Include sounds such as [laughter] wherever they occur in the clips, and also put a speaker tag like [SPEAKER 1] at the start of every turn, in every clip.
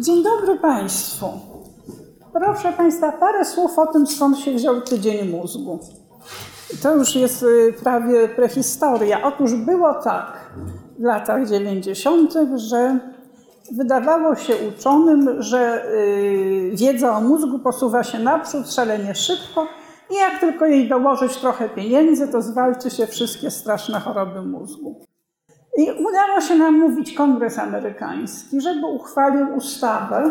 [SPEAKER 1] Dzień dobry Państwu. Proszę Państwa, parę słów o tym, skąd się wziął tydzień mózgu. To już jest y, prawie prehistoria. Otóż było tak w latach 90., że wydawało się uczonym, że y, wiedza o mózgu posuwa się naprzód szalenie szybko i jak tylko jej dołożyć trochę pieniędzy, to zwalczy się wszystkie straszne choroby mózgu. I udało się namówić Kongres Amerykański, żeby uchwalił ustawę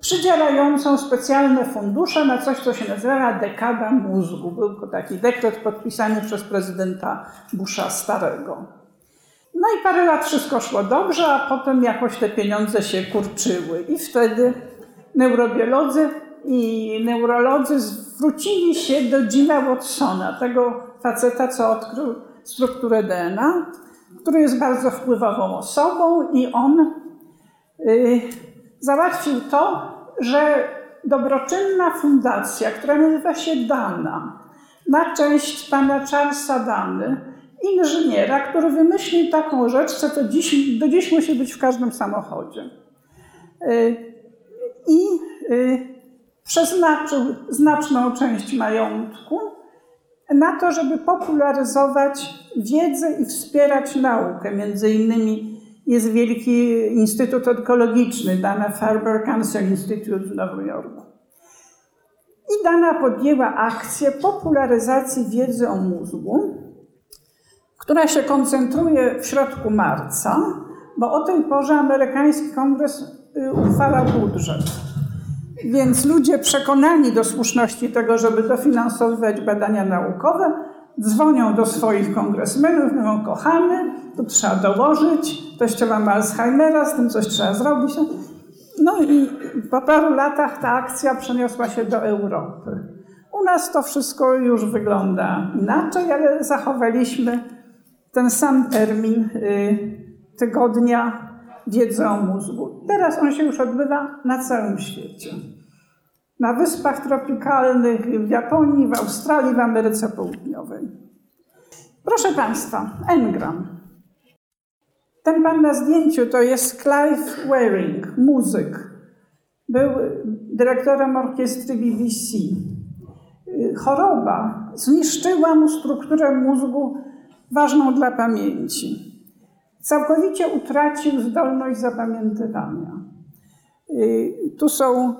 [SPEAKER 1] przydzielającą specjalne fundusze na coś, co się nazywa dekada mózgu. Był to taki dekret podpisany przez prezydenta Busha Starego. No i parę lat wszystko szło dobrze, a potem jakoś te pieniądze się kurczyły. I wtedy neurobiolodzy i neurolodzy zwrócili się do Gina Watsona, tego faceta, co odkrył strukturę DNA który jest bardzo wpływową osobą i on y, załatwił to, że dobroczynna fundacja, która nazywa się Dana, na część pana Charlesa Dany, inżyniera, który wymyślił taką rzecz, co to dziś, do dziś musi być w każdym samochodzie. Y, I y, przeznaczył znaczną część majątku na to, żeby popularyzować wiedzę i wspierać naukę. Między innymi jest wielki Instytut Onkologiczny, Dana Farber Cancer Institute w Nowym Jorku. I Dana podjęła akcję popularyzacji wiedzy o mózgu, która się koncentruje w środku marca, bo o tej porze amerykański kongres y, uchwala budżet. Więc ludzie przekonani do słuszności tego, żeby dofinansowywać badania naukowe, dzwonią do swoich kongresmenów, mówią, kochany, tu trzeba dołożyć, teściowa ma Alzheimera, z tym coś trzeba zrobić. No i po paru latach ta akcja przeniosła się do Europy. U nas to wszystko już wygląda inaczej, ale zachowaliśmy ten sam termin y, tygodnia wiedzy o mózgu. Teraz on się już odbywa na całym świecie. Na wyspach tropikalnych, w Japonii, w Australii, w Ameryce Południowej. Proszę Państwa, engram. Ten pan na zdjęciu to jest Clive Waring, muzyk. Był dyrektorem orkiestry BBC. Choroba zniszczyła mu strukturę mózgu ważną dla pamięci całkowicie utracił zdolność zapamiętywania. Y, tu są,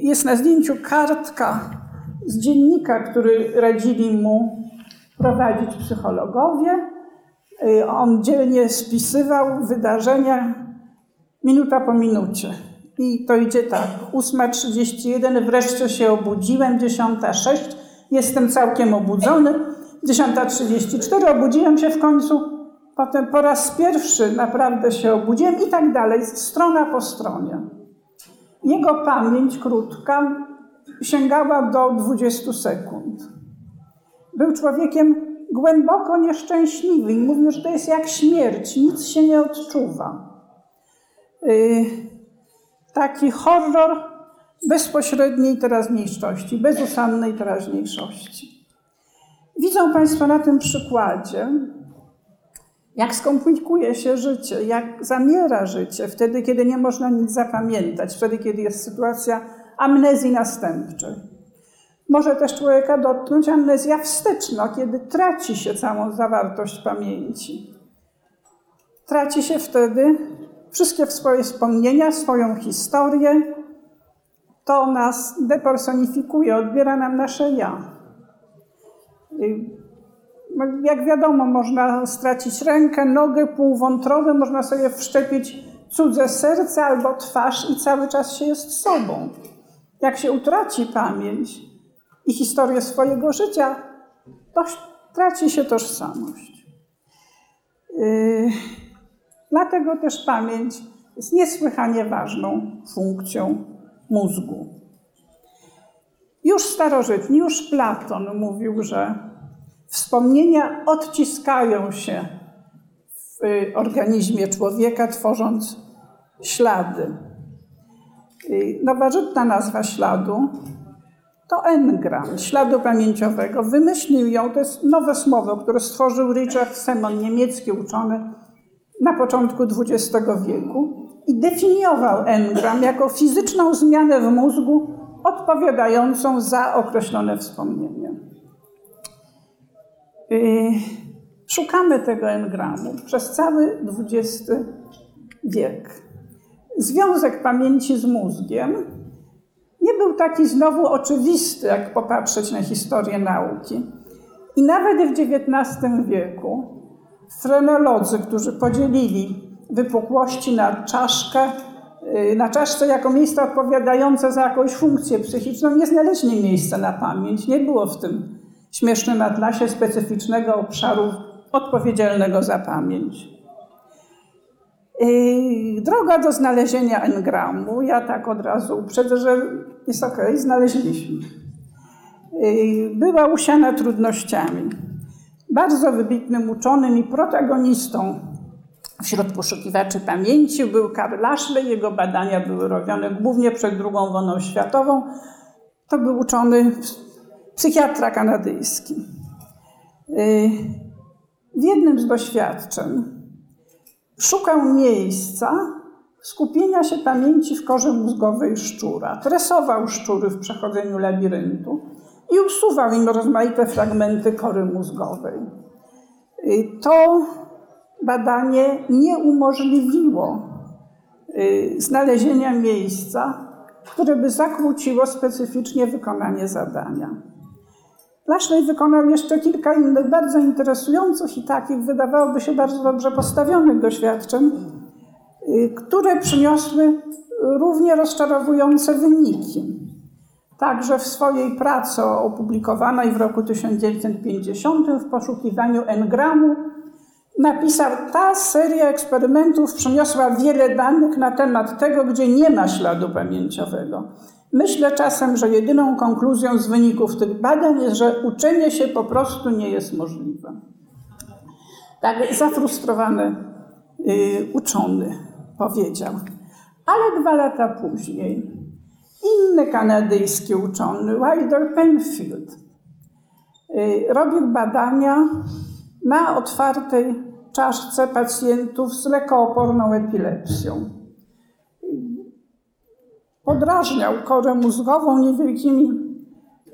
[SPEAKER 1] jest na zdjęciu kartka z dziennika, który radzili mu prowadzić psychologowie. Y, on dzielnie spisywał wydarzenia minuta po minucie. I to idzie tak. 8.31 wreszcie się obudziłem, 10.06 jestem całkiem obudzony, 10.34 obudziłem się w końcu, Potem po raz pierwszy naprawdę się obudziłem i tak dalej, strona po stronie. Jego pamięć krótka sięgała do 20 sekund. Był człowiekiem głęboko nieszczęśliwy i mówił, że to jest jak śmierć, nic się nie odczuwa. Yy, taki horror bezpośredniej teraźniejszości, bezustannej teraźniejszości. Widzą Państwo na tym przykładzie, jak skomplikuje się życie, jak zamiera życie wtedy, kiedy nie można nic zapamiętać, wtedy, kiedy jest sytuacja amnezji następczej. Może też człowieka dotknąć amnezja wsteczna, kiedy traci się całą zawartość pamięci. Traci się wtedy wszystkie swoje wspomnienia, swoją historię. To nas depersonifikuje, odbiera nam nasze ja. Jak wiadomo, można stracić rękę, nogę, pół wątroby, można sobie wszczepić cudze serce albo twarz i cały czas się jest sobą. Jak się utraci pamięć i historię swojego życia, to traci się tożsamość. Yy, dlatego też pamięć jest niesłychanie ważną funkcją mózgu. Już starożytni, już Platon mówił, że Wspomnienia odciskają się w organizmie człowieka, tworząc ślady. Nowożytna nazwa śladu to engram, śladu pamięciowego. Wymyślił ją, to jest nowe słowo, które stworzył Richard Semon, niemiecki uczony na początku XX wieku. i definiował engram jako fizyczną zmianę w mózgu odpowiadającą za określone wspomnienie. Szukamy tego engramu przez cały XX wiek. Związek pamięci z mózgiem nie był taki znowu oczywisty, jak popatrzeć na historię nauki. I nawet w XIX wieku frenolodzy, którzy podzielili wypukłości na czaszkę, y, na czaszce jako miejsce odpowiadające za jakąś funkcję psychiczną, nie znaleźli miejsca na pamięć. Nie było w tym śmiesznym atlasie specyficznego obszaru odpowiedzialnego za pamięć. Droga do znalezienia engramu, ja tak od razu uprzedzę, że jest ok, znaleźliśmy. Była usiana trudnościami. Bardzo wybitnym uczonym i protagonistą wśród poszukiwaczy pamięci był Karl Lashley. Jego badania były robione głównie przed II wojną światową. To był uczony psychiatra kanadyjski. Y, w jednym z doświadczeń szukał miejsca skupienia się pamięci w korze mózgowej szczura. Tresował szczury w przechodzeniu labiryntu i usuwał im rozmaite fragmenty kory mózgowej. Y, to badanie nie umożliwiło y, znalezienia miejsca, które by zakłóciło specyficznie wykonanie zadania. Lashley wykonał jeszcze kilka innych bardzo interesujących i takich, wydawałoby się, bardzo dobrze postawionych doświadczeń, y, które przyniosły równie rozczarowujące wyniki. Także w swojej pracy opublikowanej w roku 1950 w poszukiwaniu engramu napisał, ta seria eksperymentów przyniosła wiele danych na temat tego, gdzie nie ma śladu pamięciowego. Myślę czasem, że jedyną konkluzją z wyników tych badań jest, że uczenie się po prostu nie jest możliwe. Tak zafrustrowany yy, uczony powiedział. Ale dwa lata później inny kanadyjski uczony, Wilder Penfield, yy, robił badania na otwartej czaszce pacjentów z lekooporną epilepsją podrażniał korę mózgową niewielkimi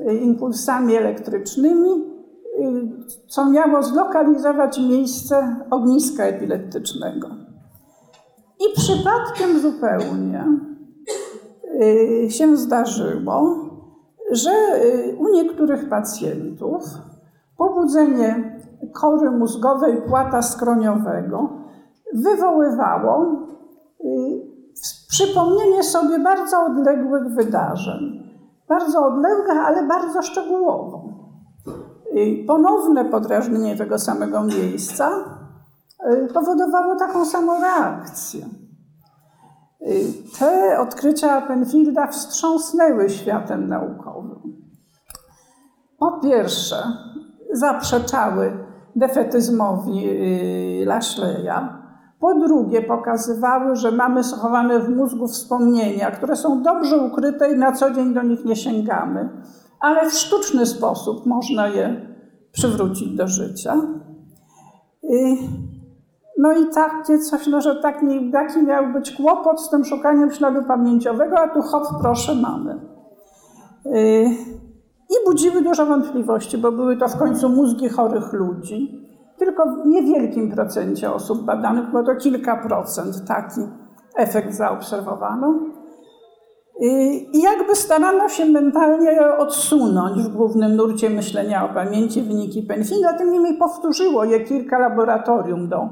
[SPEAKER 1] y, impulsami elektrycznymi, y, co miało zlokalizować miejsce ogniska epileptycznego. I przypadkiem zupełnie y, się zdarzyło, że u niektórych pacjentów pobudzenie kory mózgowej płata skroniowego wywoływało przypomnienie sobie bardzo odległych wydarzeń. Bardzo odległych, ale bardzo szczegółowo. Ponowne podrażnienie tego samego miejsca y, powodowało taką samą reakcję. Y, te odkrycia Penfielda wstrząsnęły światem naukowym. Po pierwsze, zaprzeczały defetyzmowi y, Lashleya, po drugie, pokazywały, że mamy schowane w mózgu wspomnienia, które są dobrze ukryte i na co dzień do nich nie sięgamy, ale w sztuczny sposób można je przywrócić do życia. No i takie coś, no, że taki, taki miał być kłopot z tym szukaniem śladu pamięciowego, a tu hop, proszę, mamy. I budziły dużo wątpliwości, bo były to w końcu mózgi chorych ludzi tylko w niewielkim procencie osób badanych, bo to kilka procent taki efekt zaobserwowano. I jakby starano się mentalnie odsunąć w głównym nurcie myślenia o pamięci wyniki Penfielda, tym niemniej powtórzyło je kilka laboratorium do,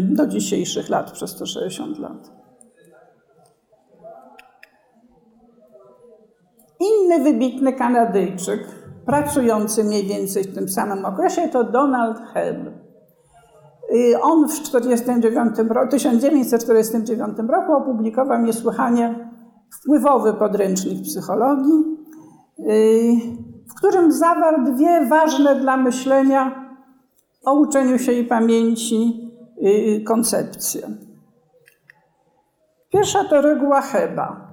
[SPEAKER 1] do dzisiejszych lat, przez te 60 lat. Inny wybitny Kanadyjczyk, pracujący mniej więcej w tym samym okresie, to Donald Hebb. On w 49 1949 roku opublikował niesłychanie wpływowy podręcznik psychologii, w którym zawarł dwie ważne dla myślenia o uczeniu się i pamięci koncepcje. Pierwsza to reguła Heba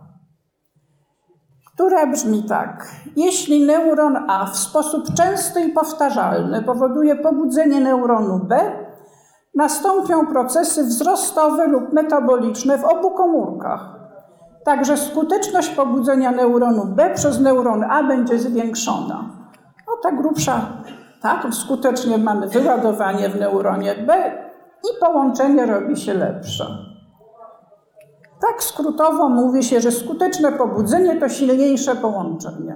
[SPEAKER 1] która brzmi tak. Jeśli neuron A w sposób częsty i powtarzalny powoduje pobudzenie neuronu B, nastąpią procesy wzrostowe lub metaboliczne w obu komórkach. Także skuteczność pobudzenia neuronu B przez neuron A będzie zwiększona. No ta grubsza, tak, skutecznie mamy wyładowanie w neuronie B i połączenie robi się lepsze. Tak skrótowo mówi się, że skuteczne pobudzenie to silniejsze połączenie.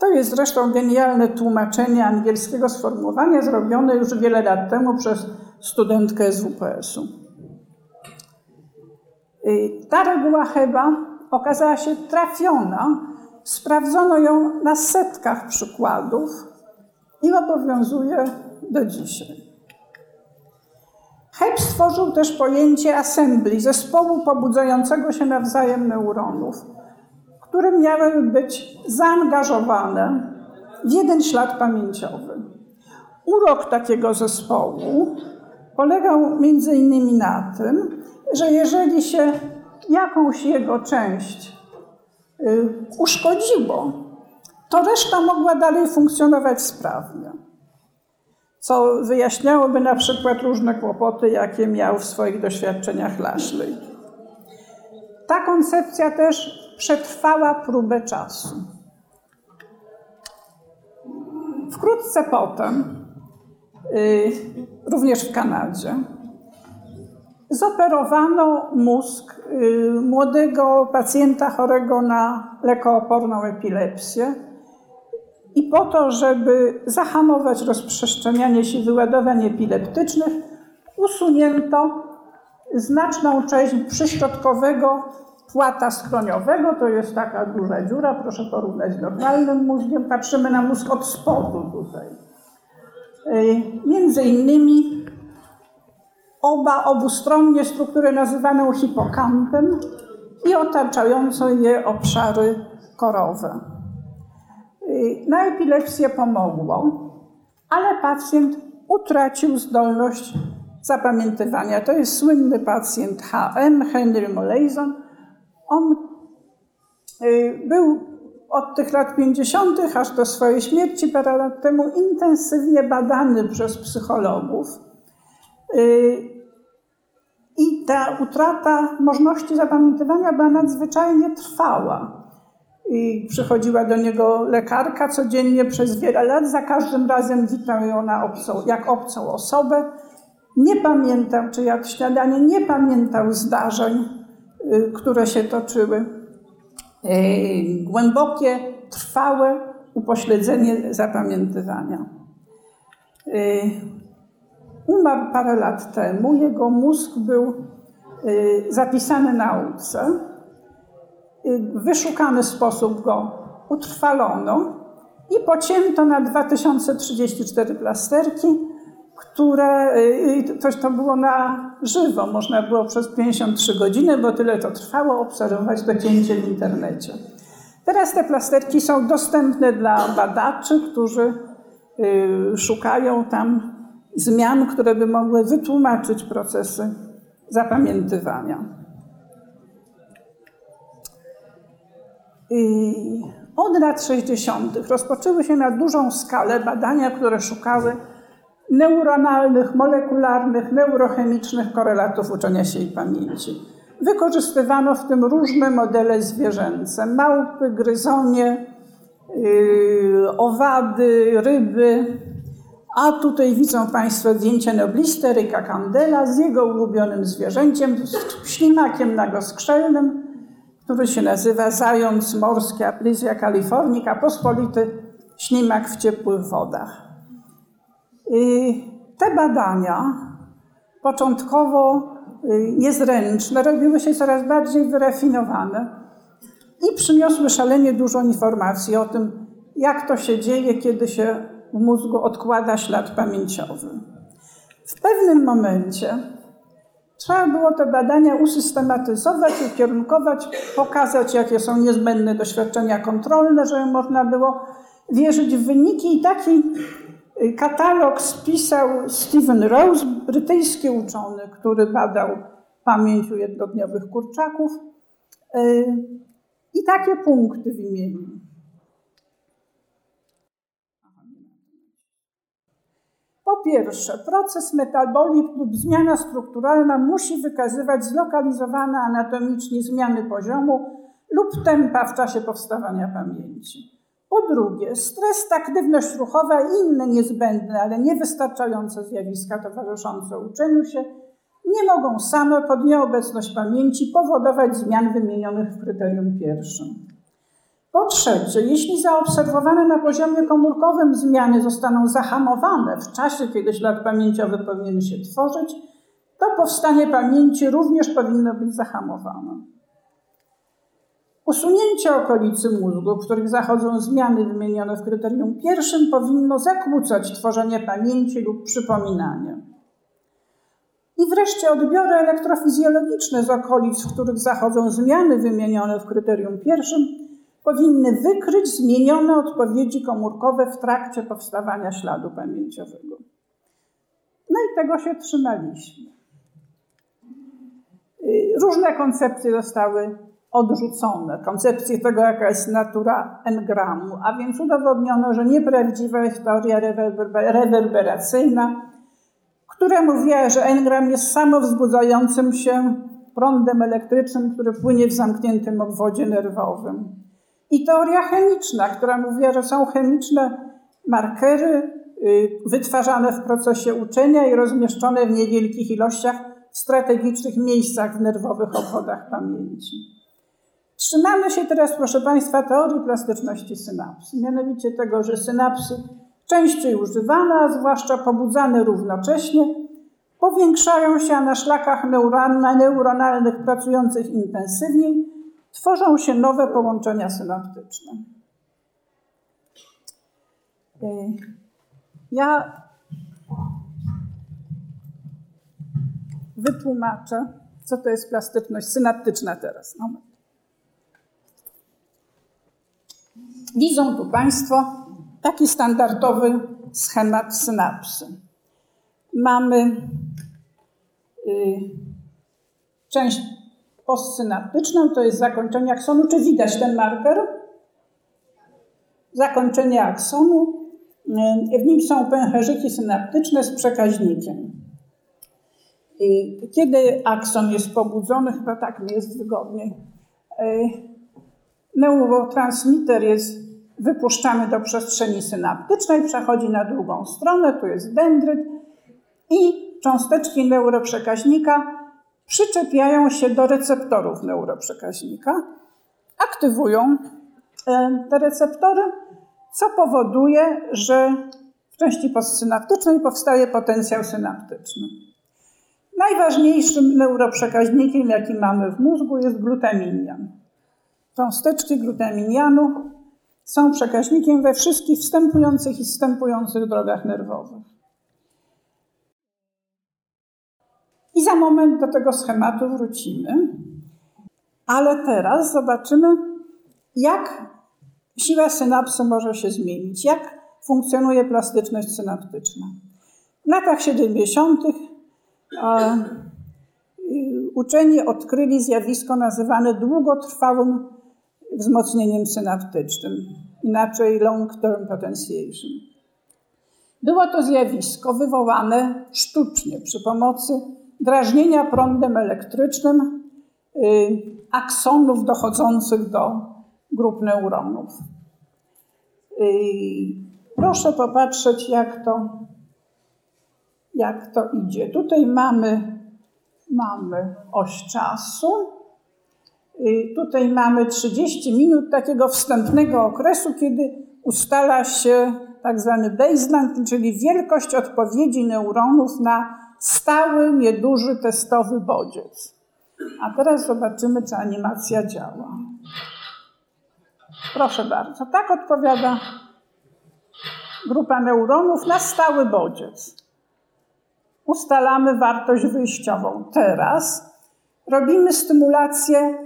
[SPEAKER 1] To jest zresztą genialne tłumaczenie angielskiego sformułowania zrobione już wiele lat temu przez studentkę z WPS-u. Y, ta reguła chyba okazała się trafiona. Sprawdzono ją na setkach przykładów i obowiązuje do dzisiaj. Hebb stworzył też pojęcie assembly, zespołu pobudzającego się nawzajem neuronów, które miały być zaangażowane w jeden ślad pamięciowy. Urok takiego zespołu polegał między innymi na tym, że jeżeli się jakąś jego część y, uszkodziło, to reszta mogła dalej funkcjonować sprawnie. Co wyjaśniałoby na przykład różne kłopoty, jakie miał w swoich doświadczeniach Lashley. Ta koncepcja też przetrwała próbę czasu. Wkrótce potem, y, również w Kanadzie, zoperowano mózg y, młodego pacjenta chorego na lekooporną epilepsję i po to, żeby zahamować rozprzestrzenianie się wyładowań epileptycznych, usunięto znaczną część przyśrodkowego płata skroniowego. To jest taka duża dziura, proszę porównać z normalnym mózgiem. Patrzymy na mózg od spodu tutaj. Między innymi oba obustronnie struktury nazywaną hipokampem i otaczające je obszary korowe. Y, na epilepsję pomogło, ale pacjent utracił zdolność zapamiętywania. To jest słynny pacjent HM, Henry Molaison. On y, był od tych lat 50. aż do swojej śmierci parę lat temu intensywnie badany przez psychologów. Y, I ta utrata możliwości zapamiętywania była nadzwyczajnie trwała. I przychodziła do niego lekarka codziennie przez wiele lat, za każdym razem witał ją na obcą, jak obcą osobę. Nie pamiętał, czy jadł śniadanie, nie pamiętał zdarzeń, y, które się toczyły. Y, głębokie, trwałe upośledzenie zapamiętywania. Y, umarł parę lat temu, jego mózg był zapisany nauce w wyszukany sposób go utrwalono i pocięto na 2034 plasterki, które coś to było na żywo, można było przez 53 godziny, bo tyle to trwało, obserwować to cięcie w internecie. Teraz te plasterki są dostępne dla badaczy, którzy y, szukają tam zmian, które by mogły wytłumaczyć procesy zapamiętywania. Od lat 60. rozpoczęły się na dużą skalę badania, które szukały neuronalnych, molekularnych, neurochemicznych korelatów uczenia się i pamięci. Wykorzystywano w tym różne modele zwierzęce: małpy, gryzonie, yy, owady, ryby. A tutaj widzą Państwo zdjęcie noblisteryka Candela z jego ulubionym zwierzęciem, z ślimakiem nagoskrzelnym, który się nazywa zając morski Aplysia californica, pospolity ślimak w ciepłych wodach. I te badania, początkowo y, niezręczne, robiły się coraz bardziej wyrafinowane i przyniosły szalenie dużo informacji o tym, jak to się dzieje, kiedy się w mózgu odkłada ślad pamięciowy. W pewnym momencie Trzeba było te badania usystematyzować, ukierunkować, pokazać, jakie są niezbędne doświadczenia kontrolne, żeby można było wierzyć w wyniki. I taki y, katalog spisał Stephen Rose, brytyjski uczony, który badał pamięć u jednodniowych kurczaków. Y, I takie punkty wymienił. Po pierwsze, proces metabolizm lub zmiana strukturalna musi wykazywać zlokalizowane anatomicznie zmiany poziomu lub tempa w czasie powstawania pamięci. Po drugie, stres, aktywność ruchowa i inne niezbędne, ale niewystarczające zjawiska towarzyszące uczeniu się nie mogą same pod nieobecność pamięci powodować zmian wymienionych w kryterium pierwszym. Po trzecie, jeśli zaobserwowane na poziomie komórkowym zmiany zostaną zahamowane w czasie, kiedy ślad pamięciowy powinien się tworzyć, to powstanie pamięci również powinno być zahamowane. Usunięcie okolicy mózgu, w których zachodzą zmiany wymienione w kryterium pierwszym, powinno zakłócać tworzenie pamięci lub przypominanie. I wreszcie odbiory elektrofizjologiczne z okolic, w których zachodzą zmiany wymienione w kryterium pierwszym, powinny wykryć zmienione odpowiedzi komórkowe w trakcie powstawania śladu pamięciowego. No i tego się trzymaliśmy. Y, różne koncepcje zostały odrzucone. Koncepcje tego, jaka jest natura engramu, a więc udowodniono, że nieprawdziwa jest teoria rewerberacyjna, która mówiła, że engram jest samowzbudzającym się prądem elektrycznym, który płynie w zamkniętym obwodzie nerwowym. I teoria chemiczna, która mówiła, że są chemiczne markery y, wytwarzane w procesie uczenia i rozmieszczone w niewielkich ilościach w strategicznych miejscach w nerwowych obwodach pamięci. Trzymamy się teraz, proszę Państwa, teorii plastyczności synapsy, mianowicie tego, że synapsy częściej używane, a zwłaszcza pobudzane równocześnie, powiększają się, na szlakach neuronalnych pracujących intensywniej tworzą się nowe połączenia synaptyczne. Ja wytłumaczę, co to jest plastyczność synaptyczna teraz. Moment. Widzą tu Państwo taki standardowy schemat synapsy. Mamy y, część postsynaptyczną, to jest zakończenie aksonu. Czy widać ten marker? Zakończenie aksonu. Y, w nim są pęcherzyki synaptyczne z przekaźnikiem. Y, kiedy akson jest pobudzony, chyba tak mi jest wygodniej. Neurotransmiter jest wypuszczamy do przestrzeni synaptycznej, przechodzi na drugą stronę, tu jest dendryt i cząsteczki neuroprzekaźnika przyczepiają się do receptorów neuroprzekaźnika, aktywują e, te receptory, co powoduje, że w części postsynaptycznej powstaje potencjał synaptyczny. Najważniejszym neuroprzekaźnikiem, jaki mamy w mózgu, jest glutaminian. Cząsteczki glutaminianu są przekaźnikiem we wszystkich wstępujących i wstępujących drogach nerwowych. I za moment do tego schematu wrócimy, ale teraz zobaczymy, jak siła synapsy może się zmienić, jak funkcjonuje plastyczność synaptyczna. W latach 70. uczeni odkryli zjawisko nazywane długotrwałym wzmocnieniem synaptycznym, inaczej long-term potentiation. Było to zjawisko wywołane sztucznie przy pomocy drażnienia prądem elektrycznym y, aksonów dochodzących do grup neuronów. Y, proszę popatrzeć, jak to, jak to idzie. Tutaj mamy, mamy oś czasu Y, tutaj mamy 30 minut takiego wstępnego okresu, kiedy ustala się tak zwany baseline, czyli wielkość odpowiedzi neuronów na stały, nieduży testowy bodziec. A teraz zobaczymy, czy animacja działa. Proszę bardzo, tak odpowiada grupa neuronów na stały bodziec. Ustalamy wartość wyjściową. Teraz robimy stymulację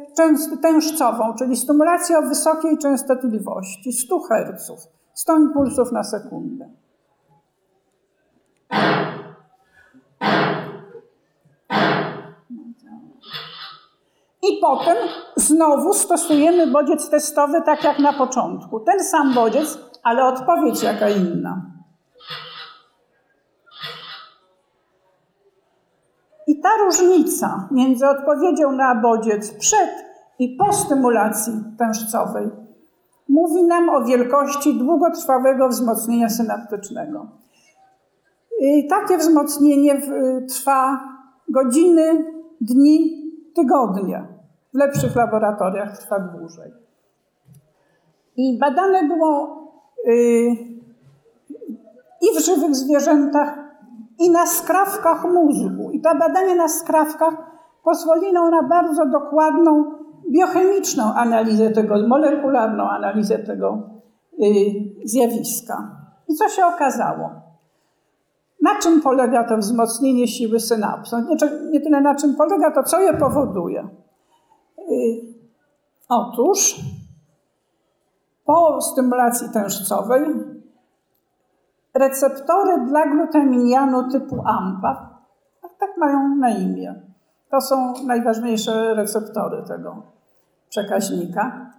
[SPEAKER 1] tężcową, czyli stymulację o wysokiej częstotliwości 100 Hz, 100 impulsów na sekundę. I potem znowu stosujemy bodziec testowy tak jak na początku. Ten sam bodziec, ale odpowiedź jaka inna. I ta różnica między odpowiedzią na bodziec przed i po stymulacji tężcowej mówi nam o wielkości długotrwałego wzmocnienia synaptycznego. I takie wzmocnienie trwa godziny, dni, tygodnie. W lepszych laboratoriach trwa dłużej. I badane było y, i w żywych zwierzętach, i na skrawkach mózgu. I te badania na skrawkach pozwoliło na bardzo dokładną biochemiczną analizę tego, molekularną analizę tego y, zjawiska. I co się okazało? Na czym polega to wzmocnienie siły synapsu? Nie, nie tyle na czym polega, to co je powoduje. Y, otóż po stymulacji tężcowej receptory dla glutaminianu typu AMPA, tak mają na imię, to są najważniejsze receptory tego przekaźnika,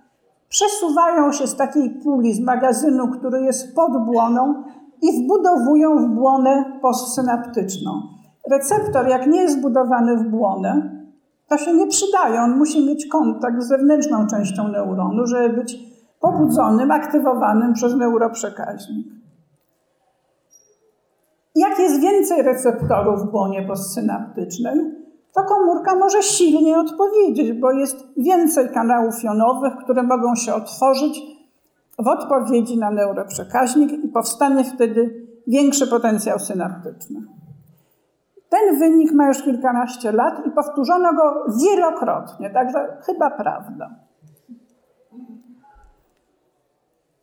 [SPEAKER 1] przesuwają się z takiej puli, z magazynu, który jest pod błoną i wbudowują w błonę postsynaptyczną. Receptor, jak nie jest zbudowany w błonę, to się nie przydaje. On musi mieć kontakt z zewnętrzną częścią neuronu, żeby być pobudzonym, aktywowanym przez neuroprzekaźnik. Jak jest więcej receptorów w błonie postsynaptycznej, to komórka może silniej odpowiedzieć, bo jest więcej kanałów jonowych, które mogą się otworzyć w odpowiedzi na neuroprzekaźnik i powstanie wtedy większy potencjał synaptyczny. Ten wynik ma już kilkanaście lat i powtórzono go wielokrotnie, także chyba prawda.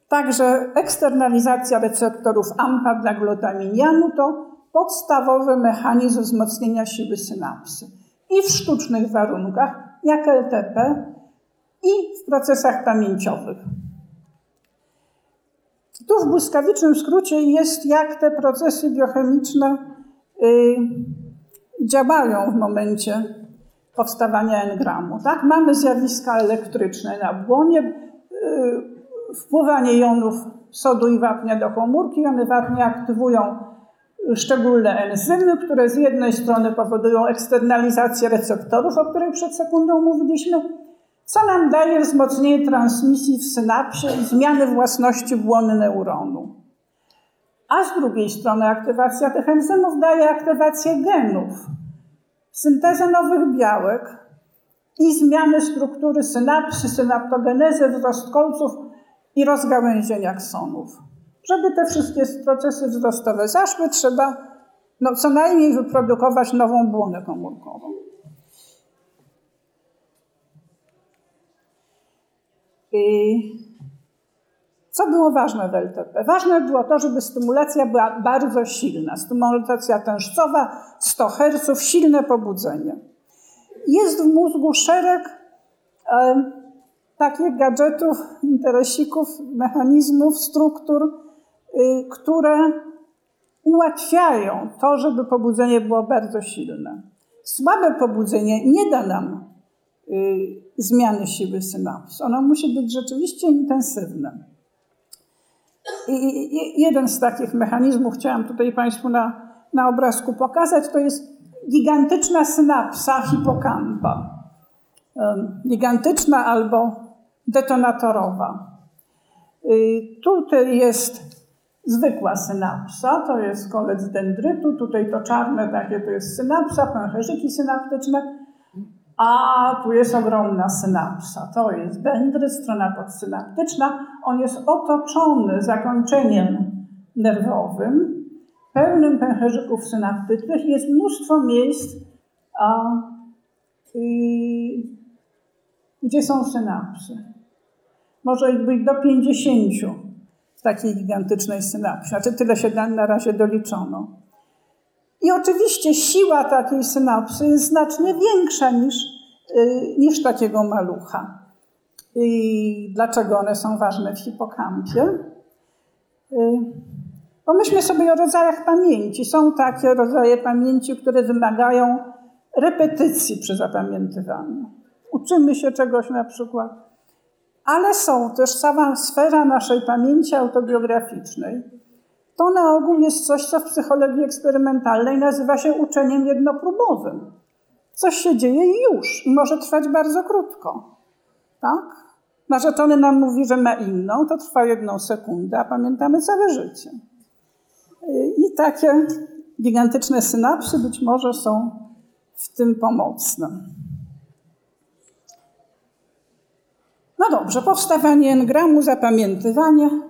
[SPEAKER 1] Także eksternalizacja receptorów AMPA dla glutaminianu to podstawowy mechanizm wzmocnienia siły synapsy i w sztucznych warunkach, jak LTP, i w procesach pamięciowych. Tu w błyskawicznym skrócie jest, jak te procesy biochemiczne y, działają w momencie powstawania engramu. Tak? Mamy zjawiska elektryczne na błonie, y, wpływanie jonów sodu i wapnia do komórki. One wapnia aktywują szczególne enzymy, które z jednej strony powodują eksternalizację receptorów, o której przed sekundą mówiliśmy, co nam daje wzmocnienie transmisji w synapsie i zmiany własności błony neuronu. A z drugiej strony aktywacja tych enzymów daje aktywację genów, syntezę nowych białek i zmiany struktury synapsy, synaptogenezę, wzrost kolców i rozgałęzień aksonów. Żeby te wszystkie procesy wzrostowe zaszły, trzeba no, co najmniej wyprodukować nową błonę komórkową. Co było ważne w LTP? Ważne było to, żeby stymulacja była bardzo silna. Stymulacja tężcowa, 100 Hz, silne pobudzenie. Jest w mózgu szereg e, takich gadżetów, interesików, mechanizmów, struktur, y, które ułatwiają to, żeby pobudzenie było bardzo silne. Słabe pobudzenie nie da nam zmiany siły synaps. Ono musi być rzeczywiście intensywne. I jeden z takich mechanizmów chciałam tutaj Państwu na, na obrazku pokazać, to jest gigantyczna synapsa hipokampa. Gigantyczna albo detonatorowa. Y, tutaj jest zwykła synapsa, to jest kolec dendrytu, tutaj to czarne takie to jest synapsa, pęcherzyki synaptyczne, a tu jest ogromna synapsa. To jest dendryt, strona podsynaptyczna. On jest otoczony zakończeniem nerwowym, pełnym pęcherzyków synaptycznych. Jest mnóstwo miejsc, a, i, gdzie są synapsy. Może ich być do 50 w takiej gigantycznej synapsie. Znaczy tyle się na razie doliczono. I oczywiście siła takiej synapsy jest znacznie większa niż, y, niż takiego malucha. I dlaczego one są ważne w hipokampie? Y, pomyślmy sobie o rodzajach pamięci. Są takie rodzaje pamięci, które wymagają repetycji przy zapamiętywaniu. Uczymy się czegoś na przykład, ale są też cała sfera naszej pamięci autobiograficznej, to na ogół jest coś, co w psychologii eksperymentalnej nazywa się uczeniem jednopróbowym. coś się dzieje i już, i może trwać bardzo krótko. Tak? Narzeczony nam mówi, że ma inną, to trwa jedną sekundę, a pamiętamy całe życie. I takie gigantyczne synapsy być może są w tym pomocne. No dobrze, powstawanie engramu, zapamiętywanie.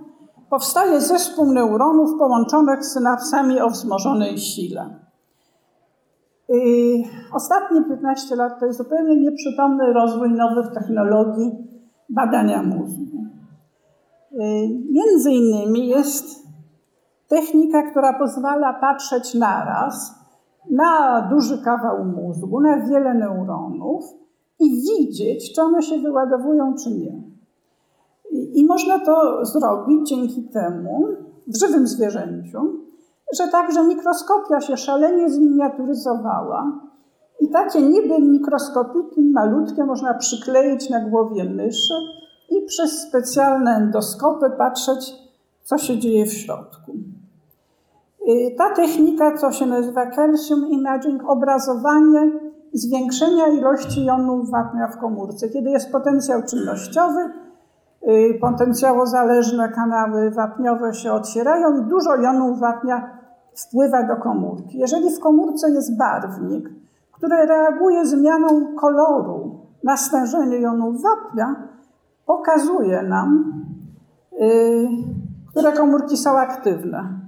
[SPEAKER 1] Powstaje zespół neuronów połączonych z synapsami o wzmożonej sile. Ostatnie 15 lat to jest zupełnie nieprzytomny rozwój nowych technologii badania mózgu. Między innymi jest technika, która pozwala patrzeć naraz na duży kawał mózgu, na wiele neuronów i widzieć, czy one się wyładowują, czy nie. I można to zrobić dzięki temu w żywym zwierzęciu, że także mikroskopia się szalenie zminiaturyzowała i takie niby mikroskopiki malutkie można przykleić na głowie myszy i przez specjalne endoskopy patrzeć, co się dzieje w środku. Y, ta technika, co się nazywa calcium imaging, obrazowanie zwiększenia ilości jonów wapnia w komórce. Kiedy jest potencjał czynnościowy, potencjałozależne kanały wapniowe się otwierają i dużo jonów wapnia wpływa do komórki. Jeżeli w komórce jest barwnik, który reaguje zmianą koloru na stężenie jonów wapnia, pokazuje nam, yy, które komórki są aktywne.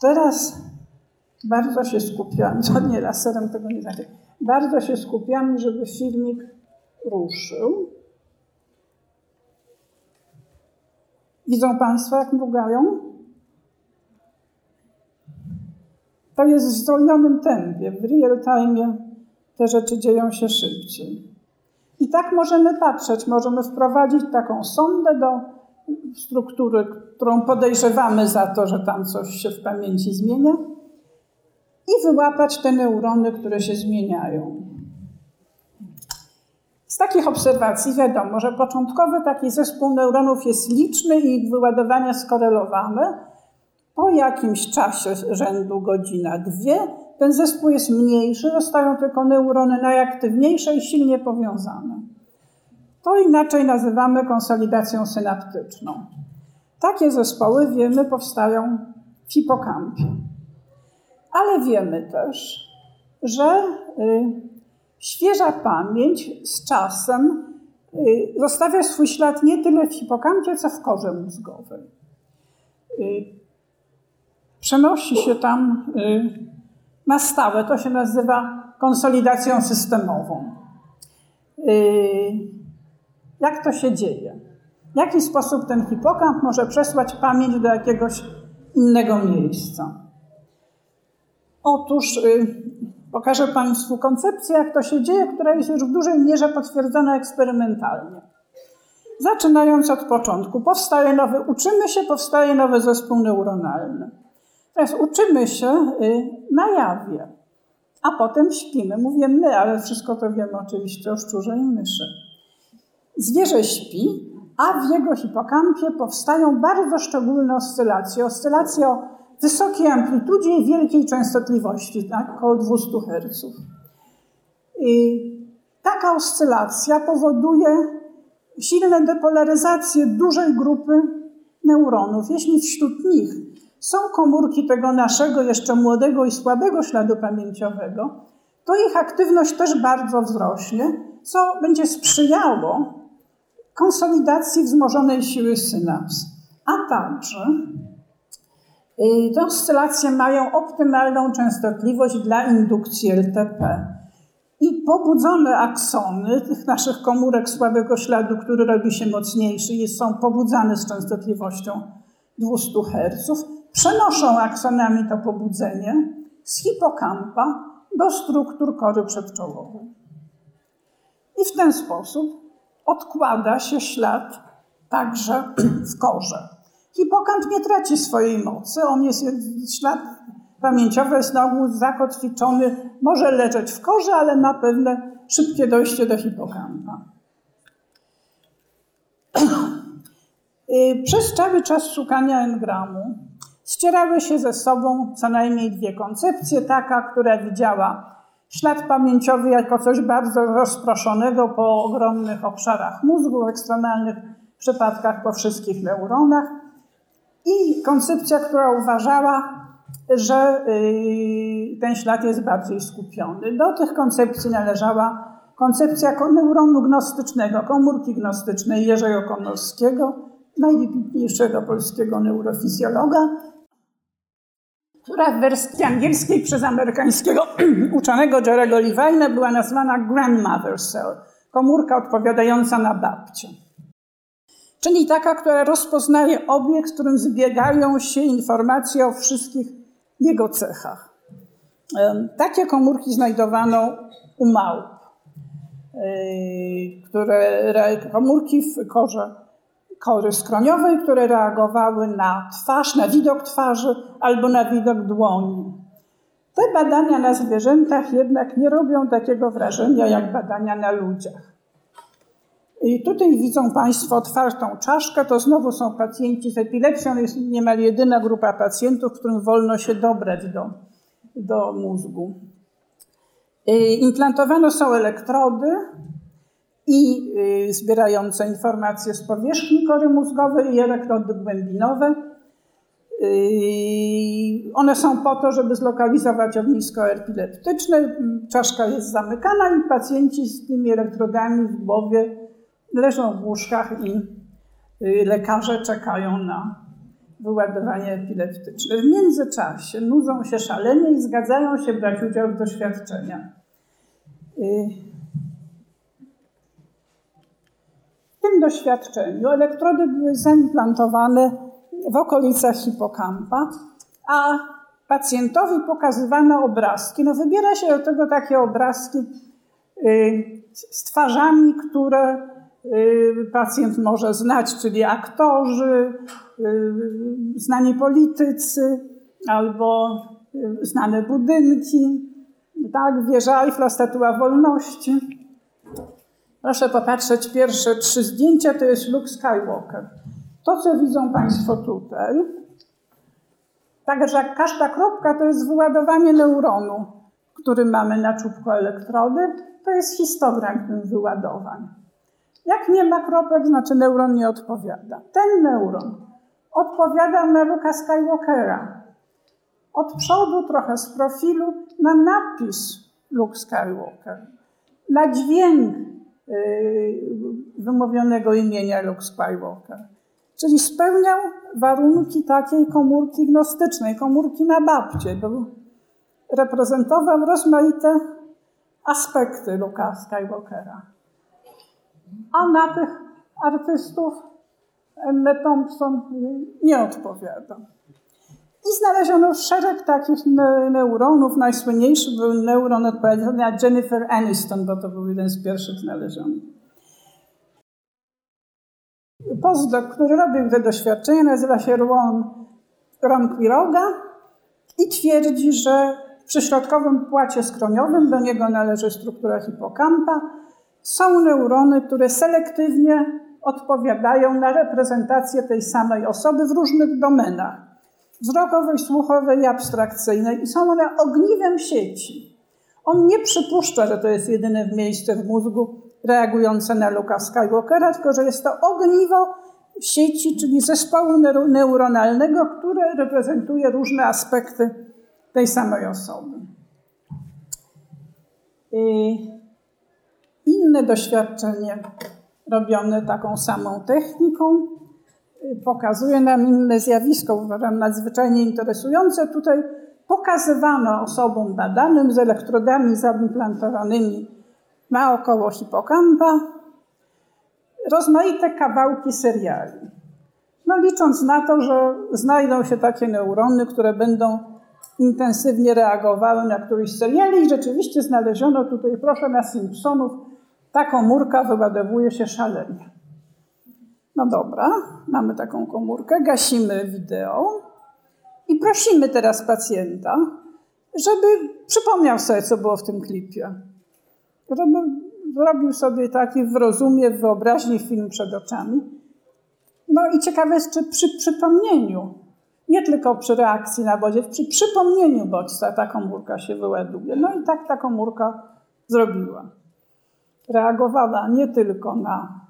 [SPEAKER 1] Teraz bardzo się skupiamy, [laughs] to nie laserem tego nie znaczy, bardzo się skupiamy, żeby filmik ruszył. Widzą Państwo, jak mrugają? To jest w zwolnionym tempie, w real time te rzeczy dzieją się szybciej. I tak możemy patrzeć, możemy wprowadzić taką sondę do struktury, którą podejrzewamy za to, że tam coś się w pamięci zmienia i wyłapać te neurony, które się zmieniają. Z takich obserwacji wiadomo, że początkowy taki zespół neuronów jest liczny i ich wyładowania skorelowane. Po jakimś czasie rzędu godzina, dwie, ten zespół jest mniejszy, zostają tylko neurony najaktywniejsze i silnie powiązane. To inaczej nazywamy konsolidacją synaptyczną. Takie zespoły, wiemy, powstają w hipokampie. Ale wiemy też, że y, świeża pamięć z czasem y, zostawia swój ślad nie tyle w hipokampie, co w korze mózgowej. Y, przenosi się tam na stałe. To się nazywa konsolidacją systemową. Jak to się dzieje? W jaki sposób ten hipokamp może przesłać pamięć do jakiegoś innego miejsca? Otóż y, pokażę Państwu koncepcję, jak to się dzieje, która jest już w dużej mierze potwierdzona eksperymentalnie. Zaczynając od początku, powstaje nowy, uczymy się, powstaje nowy zespół neuronalny. Teraz uczymy się y, na jawie, a potem śpimy. Mówię my, ale wszystko to wiemy oczywiście o szczurze i myszy. Zwierzę śpi, a w jego hipokampie powstają bardzo szczególne oscylacje. Oscylacje o wysokiej amplitudzie i wielkiej częstotliwości, tak, około 200 Hz. I taka oscylacja powoduje silne depolaryzacje dużej grupy neuronów. Jeśli wśród nich są komórki tego naszego jeszcze młodego i słabego śladu pamięciowego, to ich aktywność też bardzo wzrośnie, co będzie sprzyjało konsolidacji wzmożonej siły synaps, a także te oscylacje mają optymalną częstotliwość dla indukcji LTP. I pobudzone aksony tych naszych komórek słabego śladu, który robi się mocniejszy, są pobudzane z częstotliwością 200 Hz, przenoszą aksonami to pobudzenie z hipokampa do struktur kory przedczołowej. I w ten sposób odkłada się ślad także w korze. Hipokamp nie traci swojej mocy, on jest, ślad pamięciowy jest na ogół zakotwiczony, może leżeć w korze, ale ma pewne szybkie dojście do hipokampa. [clears throat] Y, przez cały czas szukania engramu ścierały się ze sobą co najmniej dwie koncepcje. Taka, która widziała Ślad pamięciowy jako coś bardzo rozproszonego po ogromnych obszarach mózgu, w ekstremalnych przypadkach po wszystkich neuronach. I koncepcja, która uważała, że y, ten ślad jest bardziej skupiony. Do tych koncepcji należała koncepcja neuronu gnostycznego, komórki gnostycznej Jerzego Komorskiego, najwybitniejszego polskiego neurofizjologa, która w wersji angielskiej przez amerykańskiego [clears throat] uczonego Jerego Levina była nazwana grandmother cell, komórka odpowiadająca na babcię. Czyli taka, która rozpoznaje obiekt, w którym zbiegają się informacje o wszystkich jego cechach. Takie komórki znajdowano u małp, które, komórki w korze kory skroniowej, które reagowały na twarz, na widok twarzy albo na widok dłoni. Te badania na zwierzętach jednak nie robią takiego wrażenia jak badania na ludziach. I tutaj widzą Państwo otwartą czaszkę, to znowu są pacjenci z epilepsją, jest niemal jedyna grupa pacjentów, którym wolno się dobrać do, do mózgu. Implantowano są elektrody i y, zbierające informacje z powierzchni kory mózgowej i elektrody głębinowe. Y, one są po to, żeby zlokalizować ognisko epileptyczne. Czaszka jest zamykana i pacjenci z tymi elektrodami w głowie leżą w łóżkach i y, lekarze czekają na wyładowanie epileptyczne. W międzyczasie nudzą się szalenie i zgadzają się brać udział w doświadczeniach. W tym doświadczeniu elektrody były zaimplantowane w okolicach hipokampa, a pacjentowi pokazywano obrazki. No wybiera się do tego takie obrazki y, z twarzami, które y, pacjent może znać, czyli aktorzy, y, znani politycy albo znane budynki, tak, wieża Eiffla, Statua Wolności. Proszę popatrzeć, pierwsze trzy zdjęcia to jest Luke Skywalker. To, co widzą Państwo tutaj, także każda kropka to jest wyładowanie neuronu, który mamy na czubku elektrody. To jest histogram tym wyładowań. Jak nie ma kropek, znaczy neuron nie odpowiada. Ten neuron odpowiada na Luka Skywalkera. Od przodu, trochę z profilu, na napis Luke Skywalker, na dźwięk Y, wymówionego imienia Luke Skywalker. Czyli spełniał warunki takiej komórki gnostycznej, komórki na babcie. Był, reprezentował rozmaite aspekty Luka Skywalkera. A na tych artystów Emme Thompson nie odpowiada. I znaleziono szereg takich neuronów. Najsłynniejszy był neuron odpowiedzialny na Jennifer Aniston, bo to był jeden z pierwszych znalezionych. Postdoc, który robił te doświadczenia, nazywa się Ron, Ron Quiroga i twierdzi, że w przyśrodkowym płacie skroniowym, do niego należy struktura hipokampa, są neurony, które selektywnie odpowiadają na reprezentację tej samej osoby w różnych domenach wzrokowej, słuchowej i abstrakcyjnej i są one ogniwem sieci. On nie przypuszcza, że to jest jedyne miejsce w mózgu reagujące na Luka Skywalkera, tylko że jest to ogniwo sieci, czyli zespołu neuronalnego, które reprezentuje różne aspekty tej samej osoby. I inne doświadczenie robione taką samą techniką pokazuje nam inne zjawisko, uważam nadzwyczajnie interesujące. Tutaj pokazywano osobom badanym z elektrodami zaimplantowanymi naokoło hipokampa rozmaite kawałki seriali. No, licząc na to, że znajdą się takie neurony, które będą intensywnie reagowały na któryś z seriali i rzeczywiście znaleziono tutaj, proszę na Simpsonów, ta komórka wyładowuje się szalenie. No dobra, mamy taką komórkę, gasimy wideo i prosimy teraz pacjenta, żeby przypomniał sobie, co było w tym klipie. Żeby zrobił sobie taki w rozumie, w wyobraźni film przed oczami. No i ciekawe jest, czy przy przypomnieniu Nie tylko przy reakcji na bodziec, przy przypomnieniu bodźca ta komórka się wyładuje. No i tak ta komórka zrobiła. Reagowała nie tylko na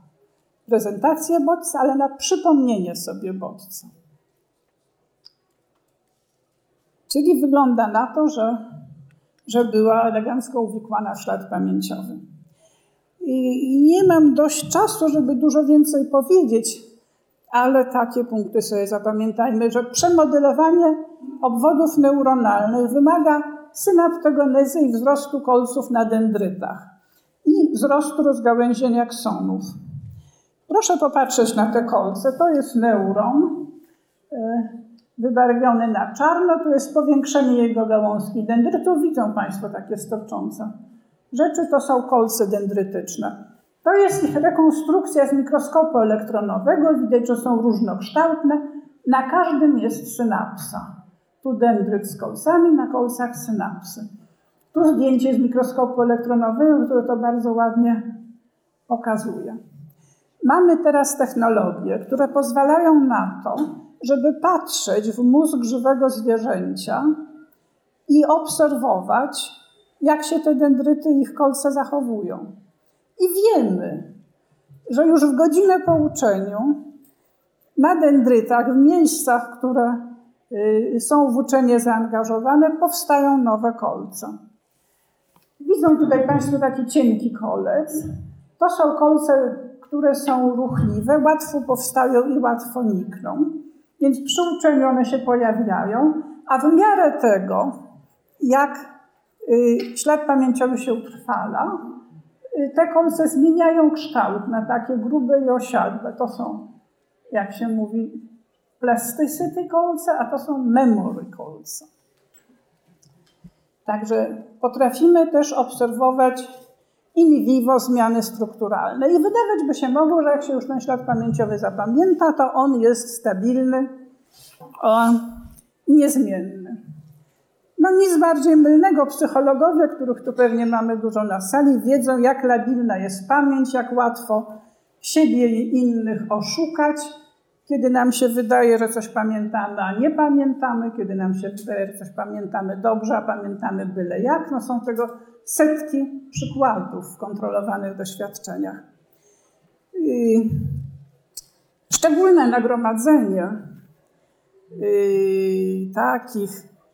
[SPEAKER 1] prezentację bodźca, ale na przypomnienie sobie bodźca. Czyli wygląda na to, że, że była elegancko uwikłana w ślad pamięciowy. I nie mam dość czasu, żeby dużo więcej powiedzieć, ale takie punkty sobie zapamiętajmy, że przemodelowanie obwodów neuronalnych wymaga synaptogenezy i wzrostu kolców na dendrytach i wzrostu rozgałęzienia aksonów. Proszę popatrzeć na te kolce. To jest neuron e, wybarwiony na czarno. Tu jest powiększenie jego gałązki dendrytu. Widzą Państwo takie storczące rzeczy. To są kolce dendrytyczne. To jest ich rekonstrukcja z mikroskopu elektronowego. Widać, że są różnokształtne. Na każdym jest synapsa. Tu dendryt z kolcami, na kolcach synapsy. Tu zdjęcie z mikroskopu elektronowego, które to bardzo ładnie pokazuje. Mamy teraz technologie, które pozwalają na to, żeby patrzeć w mózg żywego zwierzęcia i obserwować, jak się te dendryty i ich kolce zachowują. I wiemy, że już w godzinę po uczeniu na dendrytach, w miejscach, które y, są w uczenie zaangażowane, powstają nowe kolce. Widzą tutaj Państwo taki cienki kolec. To są kolce które są ruchliwe, łatwo powstają i łatwo nikną. Więc przy uczeniu one się pojawiają, a w miarę tego, jak y, ślad pamięciowy się utrwala, y, te kolce zmieniają kształt na takie grube i osiadłe. To są, jak się mówi, plasticity kolce, a to są memory kolce. Także potrafimy też obserwować in vivo zmiany strukturalne. I wydawać by się mogło, że jak się już ten ślad pamięciowy zapamięta, to on jest stabilny i niezmienny. No nic bardziej mylnego. Psychologowie, których tu pewnie mamy dużo na sali, wiedzą, jak labilna jest pamięć, jak łatwo siebie i innych oszukać, kiedy nam się wydaje, że coś pamiętamy, a nie pamiętamy, kiedy nam się wydaje, że coś pamiętamy dobrze, a pamiętamy byle jak. No są tego setki przykładów w kontrolowanych doświadczeniach. I szczególne nagromadzenie yy, takich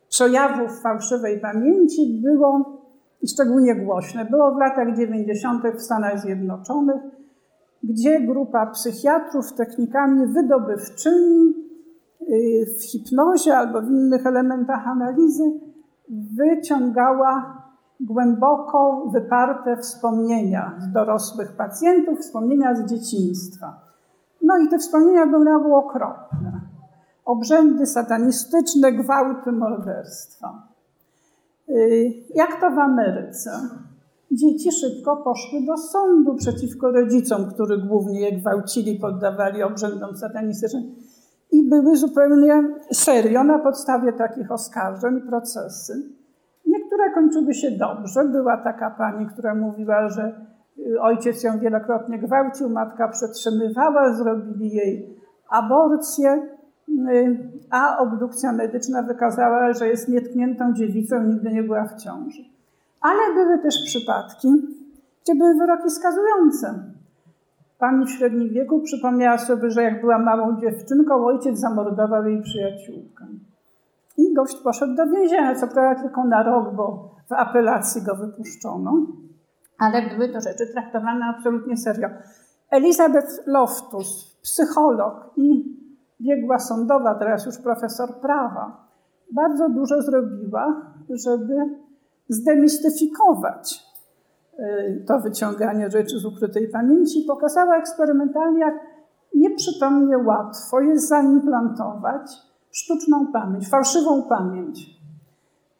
[SPEAKER 1] przejawów fałszywej pamięci było szczególnie głośne. Było w latach 90. w Stanach Zjednoczonych, gdzie grupa psychiatrów technikami wydobywczymi yy, w hipnozie albo w innych elementach analizy wyciągała głęboko wyparte wspomnienia z dorosłych pacjentów, wspomnienia z dzieciństwa. No i te wspomnienia były okropne. Obrzędy satanistyczne, gwałty, morderstwa. Y, jak to w Ameryce? Dzieci szybko poszły do sądu przeciwko rodzicom, którzy głównie je gwałcili, poddawali obrzędom satanistycznym. I były zupełnie serio na podstawie takich oskarżeń procesy które kończyły się dobrze. Była taka pani, która mówiła, że y, ojciec ją wielokrotnie gwałcił, matka przetrzymywała, zrobili jej aborcję, y, a obdukcja medyczna wykazała, że jest nietkniętą dziewicą, nigdy nie była w ciąży. Ale były też przypadki, gdzie były wyroki skazujące. Pani w średnim wieku przypomniała sobie, że jak była małą dziewczynką, ojciec zamordował jej przyjaciółkę. I gość poszedł do więzienia, co prawda tylko na rok, bo w apelacji go wypuszczono, ale były to rzeczy traktowane absolutnie serio. Elizabeth Loftus, psycholog i biegła sądowa, teraz już profesor prawa, bardzo dużo zrobiła, żeby zdemistyfikować y, to wyciąganie rzeczy z ukrytej pamięci. Pokazała eksperymentalnie, jak nieprzytomnie łatwo jest zaimplantować sztuczną pamięć, fałszywą pamięć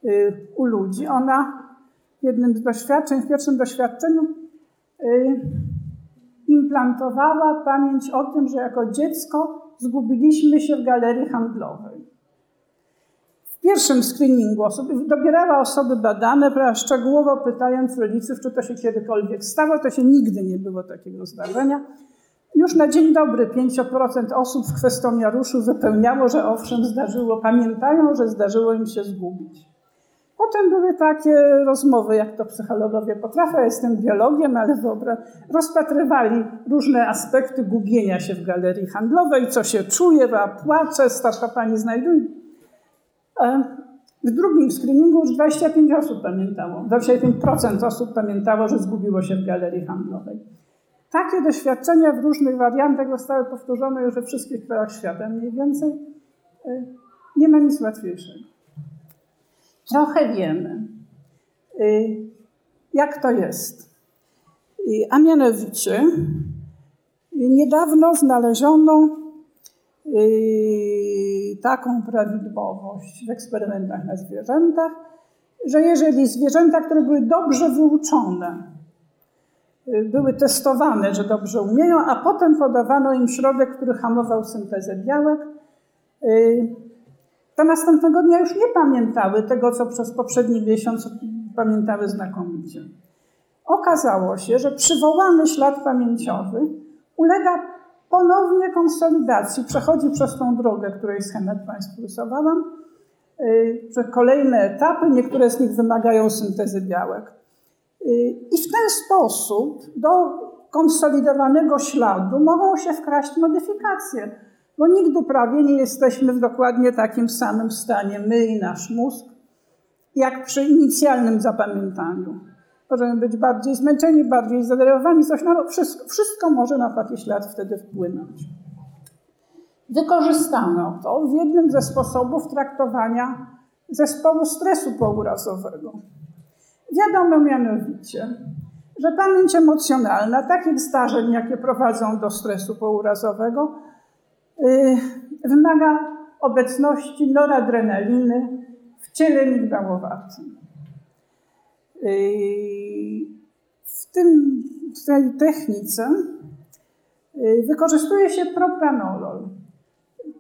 [SPEAKER 1] y, u ludzi. Ona w jednym z doświadczeń, w pierwszym doświadczeniu y, implantowała pamięć o tym, że jako dziecko zgubiliśmy się w galerii handlowej. W pierwszym screeningu osoby, dobierała osoby badane, prawda, szczegółowo pytając rodziców, czy to się kiedykolwiek stało. To się nigdy nie było takiego zdarzenia. Już na dzień dobry 5% osób w kwestionariuszu wypełniało, że owszem, zdarzyło, pamiętają, że zdarzyło im się zgubić. Potem były takie rozmowy, jak to psychologowie potrafią. Ja jestem biologiem, ale wyobraź, rozpatrywali różne aspekty gubienia się w galerii handlowej, co się czuje, a płacze, starsza pani znajduje. E, w drugim screeningu już 25 osób pamiętało, 25% osób pamiętało, że zgubiło się w galerii handlowej. Takie doświadczenia w różnych wariantach zostały powtórzone już we wszystkich krajach świata mniej więcej. E, nie ma nic łatwiejszego. Trochę wiemy, y, jak to jest. A mianowicie, niedawno znaleziono taką prawidłowość w eksperymentach na zwierzętach, że jeżeli zwierzęta, które były dobrze wyuczone, były testowane, że dobrze umieją, a potem podawano im środek, który hamował syntezę białek, to następnego dnia już nie pamiętały tego, co przez poprzedni miesiąc pamiętały znakomicie. Okazało się, że przywołany ślad pamięciowy ulega ponownie konsolidacji, przechodzi przez tą drogę, której schemat Państwu rysowałam, y, przez kolejne etapy, niektóre z nich wymagają syntezy białek. Y, I w ten sposób do konsolidowanego śladu mogą się wkraść modyfikacje bo nigdy prawie nie jesteśmy w dokładnie takim samym stanie, my i nasz mózg, jak przy inicjalnym zapamiętaniu. Możemy być bardziej zmęczeni, bardziej zadenerwowani, coś no, wszystko, wszystko może na taki ślad wtedy wpłynąć. Wykorzystano to w jednym ze sposobów traktowania zespołu stresu pourazowego. Wiadomo mianowicie, że pamięć emocjonalna takich zdarzeń, jakie prowadzą do stresu pourazowego, Y, wymaga obecności noradrenaliny w ciele migdałowatym. Y, w, tym, w tej technice y, wykorzystuje się propranolol.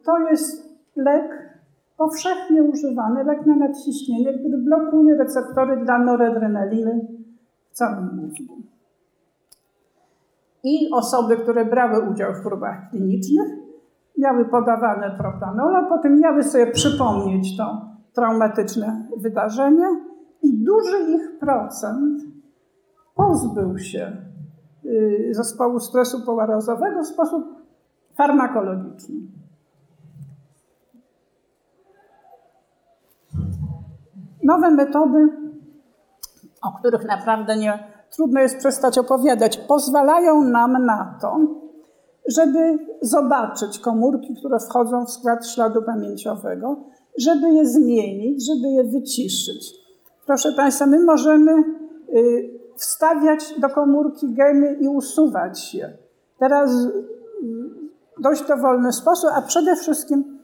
[SPEAKER 1] To jest lek powszechnie używany, lek na nadciśnienie, który blokuje receptory dla noradrenaliny w całym mózgu. I osoby, które brały udział w próbach klinicznych, miały podawane propanola, potem miały sobie przypomnieć to traumatyczne wydarzenie i duży ich procent pozbył się y, zespołu stresu połarazowego w sposób farmakologiczny. Nowe metody, o których naprawdę nie trudno jest przestać opowiadać, pozwalają nam na to, żeby zobaczyć komórki, które wchodzą w skład śladu pamięciowego, żeby je zmienić, żeby je wyciszyć. Proszę Państwa, my możemy y, wstawiać do komórki geny i usuwać je. Teraz w y, dość dowolny sposób, a przede wszystkim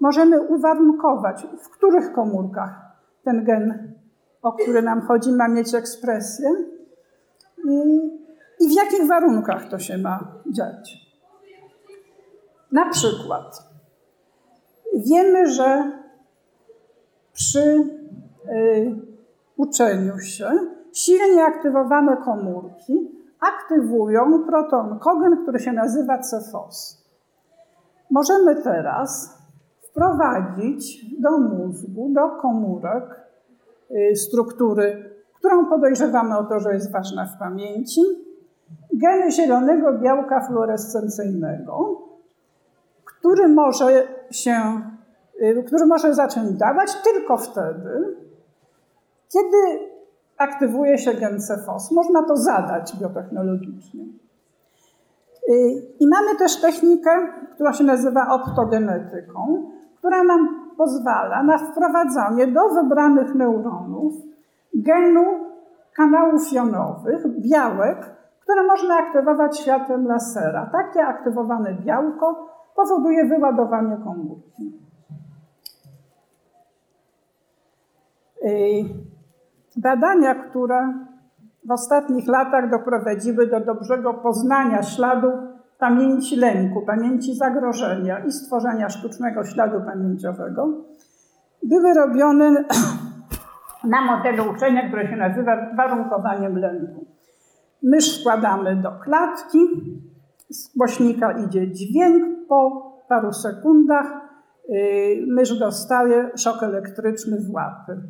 [SPEAKER 1] możemy uwarunkować, w których komórkach ten gen, o który nam chodzi, ma mieć ekspresję i w jakich warunkach to się ma dziać. Na przykład wiemy, że przy y, uczeniu się silnie aktywowane komórki aktywują proton kogen, który się nazywa CFOS. Możemy teraz wprowadzić do mózgu, do komórek y, struktury, którą podejrzewamy o to, że jest ważna w pamięci, geny zielonego białka fluorescencyjnego, który może się, y, który może zacząć dawać tylko wtedy, kiedy aktywuje się gen CFOS. Można to zadać biotechnologicznie. Y, I mamy też technikę, która się nazywa optogenetyką, która nam pozwala na wprowadzanie do wybranych neuronów genu kanałów jonowych, białek, które można aktywować światłem lasera. Takie aktywowane białko powoduje wyładowanie komórki. Badania, które w ostatnich latach doprowadziły do dobrego poznania śladu pamięci lęku, pamięci zagrożenia i stworzenia sztucznego śladu pamięciowego, były robione [clears throat] na modelu uczenia, które się nazywa warunkowaniem lęku. Mysz wkładamy do klatki, z głośnika idzie dźwięk, po paru sekundach y, mysz dostaje szok elektryczny w łapy.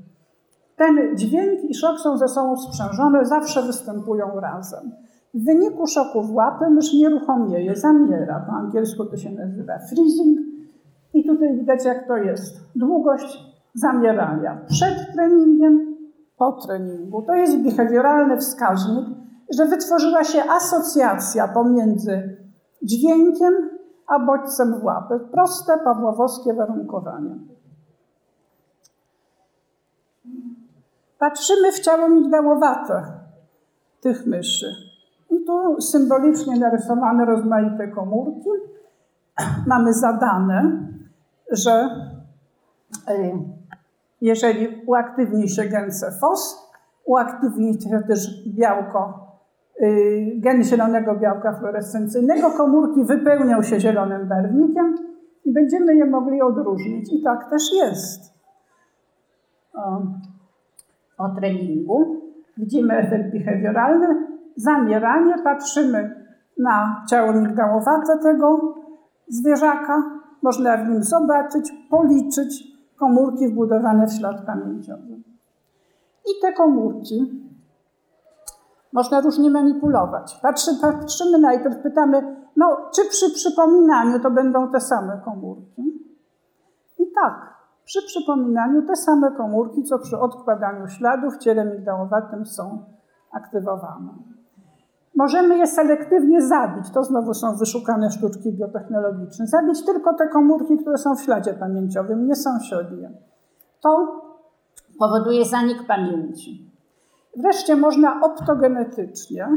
[SPEAKER 1] Ten dźwięk i szok są ze sobą sprzężone, zawsze występują razem. W wyniku szoku w łapy mysz nieruchomieje, zamiera. Po angielsku to się nazywa freezing. I tutaj widać, jak to jest. Długość zamierania przed treningiem, po treningu. To jest behawioralny wskaźnik, że wytworzyła się asocjacja pomiędzy dźwiękiem a bodźcem w łapy. Proste, pawłowskie warunkowanie. Patrzymy w ciało migdałowate tych myszy. I tu symbolicznie narysowane rozmaite komórki. [clears throat] Mamy zadane, że e, jeżeli uaktywni się gen CFOS, uaktywni się też białko, e, gen zielonego białka fluorescencyjnego, komórki wypełnią się zielonym barwnikiem i będziemy je mogli odróżnić. I tak też jest. O treningu. Widzimy efekt behawioralny, zamieranie, patrzymy na ciało migdałowate tego zwierzaka, można w nim zobaczyć, policzyć komórki wbudowane w ślad pamięciowy. I te komórki można różnie manipulować. Patrzy, patrzymy najpierw, pytamy, no czy przy przypominaniu to będą te same komórki? I tak, przy przypominaniu te same komórki, co przy odkładaniu śladów w ciele migdałowatym są aktywowane. Możemy je selektywnie zabić. To znowu są wyszukane sztuczki biotechnologiczne. Zabić tylko te komórki, które są w śladzie pamięciowym, nie sąsiednie. To powoduje zanik pamięci. Wreszcie można optogenetycznie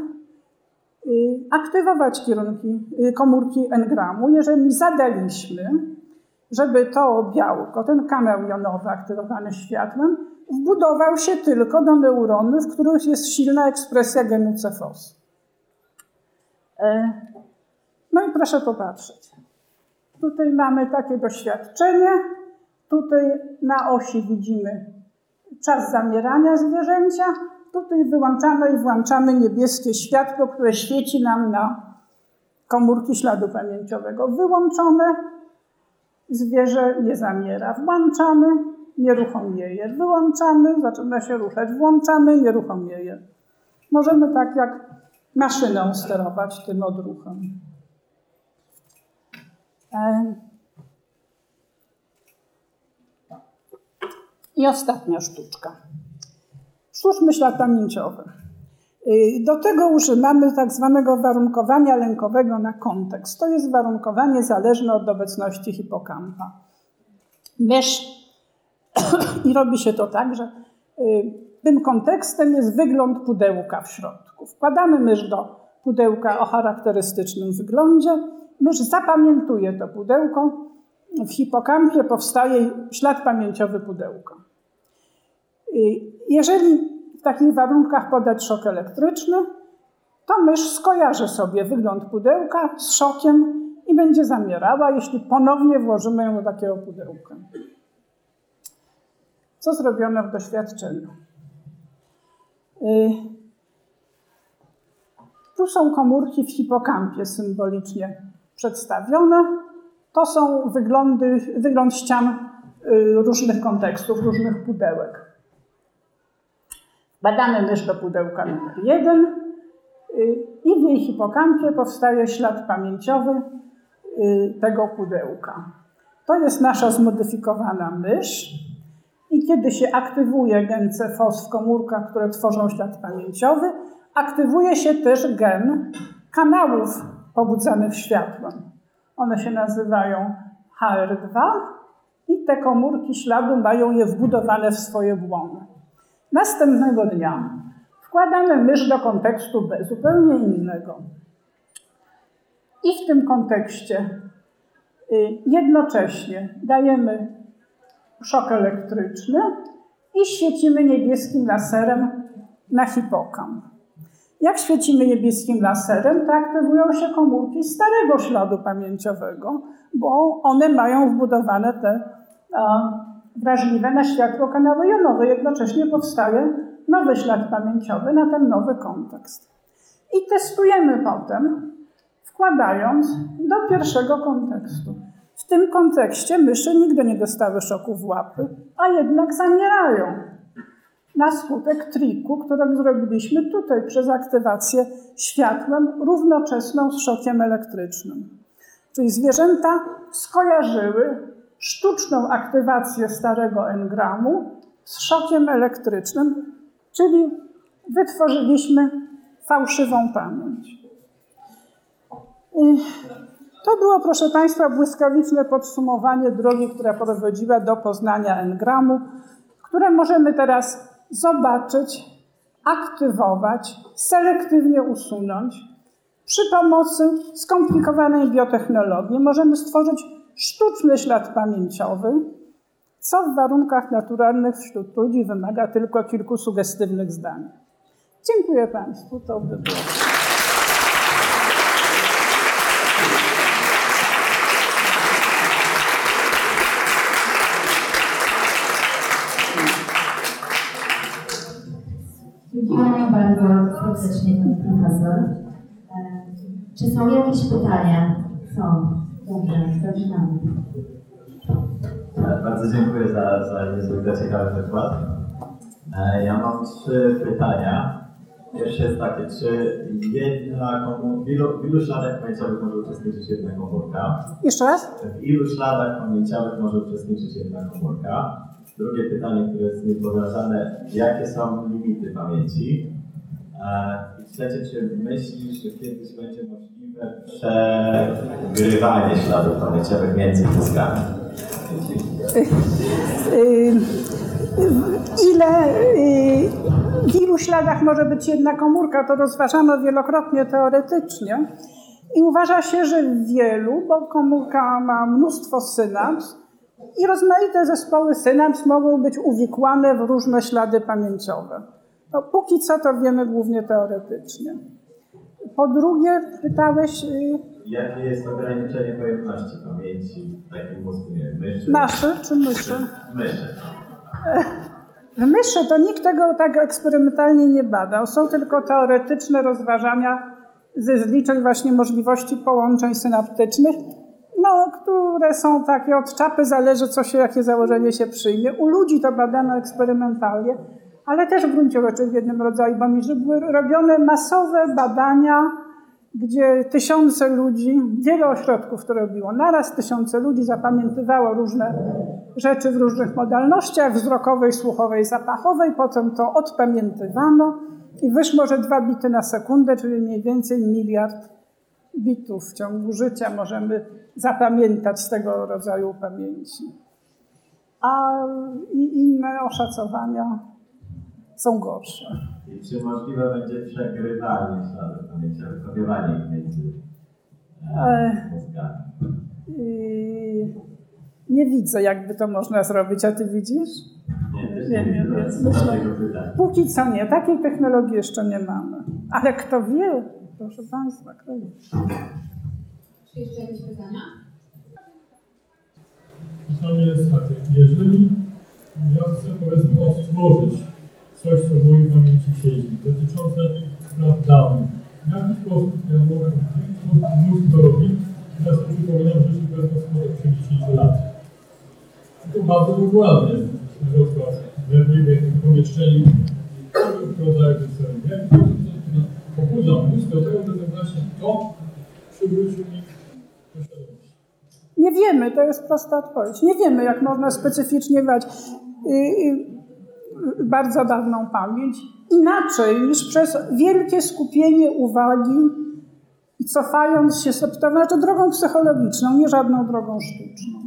[SPEAKER 1] y, aktywować kierunki, y, komórki engramu, jeżeli zadaliśmy, żeby to białko, ten kanał jonowy aktywowany światłem, wbudował się tylko do neuronów, w których jest silna ekspresja genu CFOS. E, no i proszę popatrzeć. Tutaj mamy takie doświadczenie. Tutaj na osi widzimy czas zamierania zwierzęcia. Tutaj wyłączamy i włączamy niebieskie światło, które świeci nam na komórki śladu pamięciowego. Wyłączone, zwierzę nie zamiera. Włączamy, nieruchomieje. Wyłączamy, zaczyna się ruszać. Włączamy, nieruchomieje. Możemy tak jak maszyną sterować tym odruchem. E, I ostatnia sztuczka. Sztuczmy ślad pamięciowy. E, do tego używamy tak zwanego warunkowania lękowego na kontekst. To jest warunkowanie zależne od obecności hipokampa. Mysz [clears throat] i robi się to tak, że e, tym kontekstem jest wygląd pudełka w środku. Wkładamy mysz do pudełka o charakterystycznym wyglądzie. Mysz zapamiętuje to pudełko. W hipokampie powstaje ślad pamięciowy pudełka. Jeżeli w takich warunkach podać szok elektryczny, to mysz skojarzy sobie wygląd pudełka z szokiem i będzie zamierała, jeśli ponownie włożymy ją do takiego pudełka. Co zrobiono w doświadczeniu? Y, tu są komórki w hipokampie symbolicznie przedstawione. To są wyglądy, wygląd ścian y, różnych kontekstów, różnych pudełek. Badamy mysz do pudełka numer jeden y, i w jej hipokampie powstaje ślad pamięciowy tego pudełka. To jest nasza zmodyfikowana mysz. I kiedy się aktywuje gen CFOS w komórkach, które tworzą ślad pamięciowy, aktywuje się też gen kanałów pobudzanych światłem. One się nazywają HR2 i te komórki śladu mają je wbudowane w swoje błony. Następnego dnia wkładamy mysz do kontekstu zupełnie innego. I w tym kontekście y, jednocześnie dajemy szok elektryczny i świecimy niebieskim laserem na hipokamp. Jak świecimy niebieskim laserem, to aktywują się komórki starego śladu pamięciowego, bo one mają wbudowane te wrażliwe na światło kanały jonowe. Jednocześnie powstaje nowy ślad pamięciowy na ten nowy kontekst. I testujemy potem wkładając do pierwszego kontekstu. W tym kontekście myszy nigdy nie dostały szoku w łapy, a jednak zamierają na skutek triku, który zrobiliśmy tutaj przez aktywację światłem równocześną z szokiem elektrycznym. Czyli zwierzęta skojarzyły sztuczną aktywację starego engramu z szokiem elektrycznym, czyli wytworzyliśmy fałszywą pamięć. To było, proszę Państwa, błyskawiczne podsumowanie drogi, która prowadziła do poznania engramu, które możemy teraz zobaczyć, aktywować, selektywnie usunąć. Przy pomocy skomplikowanej biotechnologii możemy stworzyć sztuczny ślad pamięciowy, co w warunkach naturalnych wśród ludzi wymaga tylko kilku sugestywnych zdań. Dziękuję Państwu. To by było.
[SPEAKER 2] Dziękuję bardzo serdecznie Pani Profesor. E, czy są jakieś pytania? Są. Dobrze, zaczynamy.
[SPEAKER 3] E, bardzo dziękuję za, za niezwykle ciekawy wykład. E, ja mam trzy pytania. Pierwsze jest takie, czy jedna w ilu, w ilu śladach pamięciowych może uczestniczyć jedna komórka?
[SPEAKER 1] Jeszcze raz?
[SPEAKER 3] W ilu śladach pamięciowych może uczestniczyć jedna komórka? Drugie pytanie, które jest z nim powiązane, jakie są limity pamięci? E, I trzecie, czy myślisz, że kiedyś będzie możliwe przegrywanie śladów pamięciowych między mózgami?
[SPEAKER 1] Ile, w ilu śladach może być jedna komórka, to rozważano wielokrotnie teoretycznie. I uważa się, że w wielu, bo komórka ma mnóstwo synaps i rozmaite zespoły synaps mogą być uwikłane w różne ślady pamięciowe. No, póki co to wiemy głównie teoretycznie. Po drugie, pytałeś.
[SPEAKER 3] Jakie jest ograniczenie pojemności pamięci w takim mózgu, nie wiem, myszy?
[SPEAKER 1] Naszy czy myszy?
[SPEAKER 3] Myszy. [laughs]
[SPEAKER 1] W myszy to nikt tego tak eksperymentalnie nie badał. Są tylko teoretyczne rozważania ze zliczeń właśnie możliwości połączeń synaptycznych, no, które są takie od czapy, zależy co się, jakie założenie się przyjmie. U ludzi to badano eksperymentalnie, ale też w gruncie rzeczy w jednym rodzaju, bo były robione masowe badania, gdzie tysiące ludzi, wiele ośrodków to robiło, naraz tysiące ludzi zapamiętywało różne rzeczy w różnych modalnościach, wzrokowej, słuchowej, zapachowej, potem to odpamiętywano i wyszło, może dwa bity na sekundę, czyli mniej więcej miliard bitów w ciągu życia możemy zapamiętać z tego rodzaju pamięci. A inne oszacowania są gorsze.
[SPEAKER 3] I czy możliwe będzie przegrywanie śladów pamięciowych, kopiowanie ich między e, mózgami?
[SPEAKER 1] Nie widzę, jakby to można zrobić, a ty widzisz?
[SPEAKER 3] Nie, nie, nie, nie. Myślę,
[SPEAKER 1] póki co nie, takiej technologii jeszcze nie mamy. Ale kto wie, proszę Państwa, kto wie.
[SPEAKER 4] Czy jeszcze jakieś pytania?
[SPEAKER 5] Pytanie jest takie, jeżeli ja chcę powiedzmy odtworzyć coś, co w mojej pamięci siedzi, dotyczące spraw dawnych, w jaki sposób ja mogę, w jaki sposób mózg to robi, sobie przypominam rzeczy, które spod 30 lat. I to bardzo dokładnie, na przykład w jakimś pomieszczeniu, w rodzaju historii, pobudzam mózg do tego, żeby właśnie to przywrócił mi świadomości.
[SPEAKER 1] Nie wiemy, to jest prosta odpowiedź. Nie wiemy, jak można specyficznie brać y, y, bardzo dawną pamięć inaczej niż przez wielkie skupienie uwagi i cofając się, to znaczy drogą psychologiczną, nie żadną drogą sztuczną.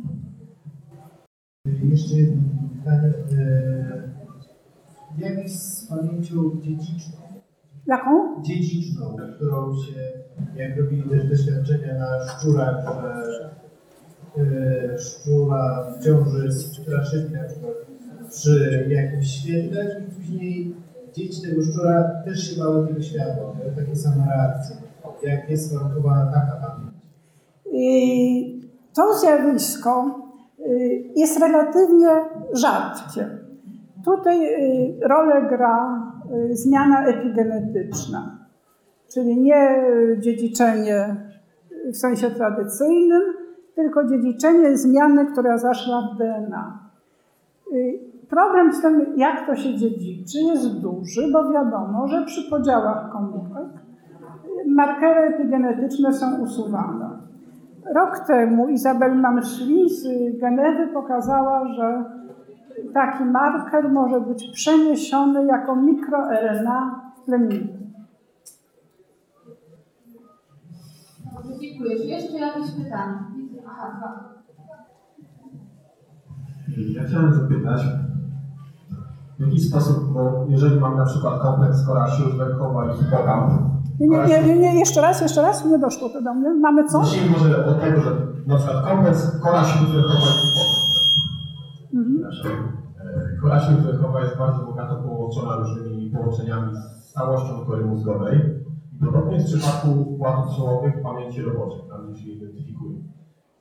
[SPEAKER 6] Jeszcze jedno pytanie. Jak jest z pamięcią dziedziczną?
[SPEAKER 1] Jaką?
[SPEAKER 6] Dziedziczną, którą się, jak robili też doświadczenia na szczurach, że y, szczura w ciąży straszyli na przykład przy jakimś świetle i później dzieci tego szczura też się bały tego światła, miały takie same reakcje. Jak jest warunkowana taka pamięć?
[SPEAKER 1] To zjawisko y, jest relatywnie rzadkie. Tutaj y, rolę gra zmiana epigenetyczna, czyli nie dziedziczenie w sensie tradycyjnym, tylko dziedziczenie zmiany, która zaszła w DNA. Problem z tym, jak to się dziedziczy, jest duży, bo wiadomo, że przy podziałach komórek markery epigenetyczne są usuwane. Rok temu Izabel Mamszli z Genewy pokazała, że taki marker może być przeniesiony jako mikroRNA w plemniku.
[SPEAKER 4] Dziękuję. Czy jeszcze jakieś pytania? Aha, dwa.
[SPEAKER 7] Ja chciałem zapytać, w jaki sposób, bo jeżeli mam na przykład kompleks kora śródwęchowa i hipokamp,
[SPEAKER 1] Nie, nie, nie, nie, jeszcze raz, jeszcze raz, nie doszło to do mnie. Mamy co?
[SPEAKER 7] zacznijmy może od tego, że na przykład kompleks kora śródwęchowa i hipokamp. Przepraszam. E, Kora śródwęchowa jest bardzo bogato połączona różnymi połączeniami z całością kory mózgowej. I podobnie jest w przypadku układów czołowych w pamięci roboczej, tam się identyfikuje.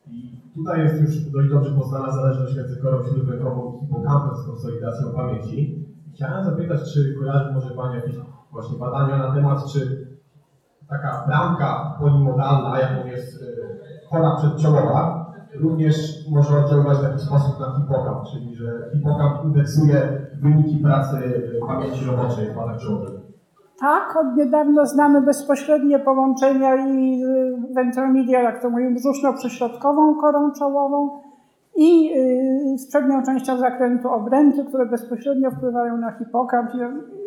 [SPEAKER 7] I tutaj jest już dość dobrze poznana zależność między korą śródwęchową i hipokampem z konsolidacją pamięci. Chciałem zapytać, czy kojarzy może Pani jakieś właśnie badania na temat, czy taka bramka polimodalna, jaką jest chora przedczołowa, również może oddziaływać w taki sposób na hipokamp, czyli że hipokamp indeksuje wyniki pracy y, pamięci roboczej w badach czołowych.
[SPEAKER 1] Tak, od niedawna znamy bezpośrednie połączenia i y, ventromedial, jak to mówią, brzuszno-przyśrodkową korą czołową i y, z przednią częścią zakrętu obręczy, które bezpośrednio wpływają na hipokamp.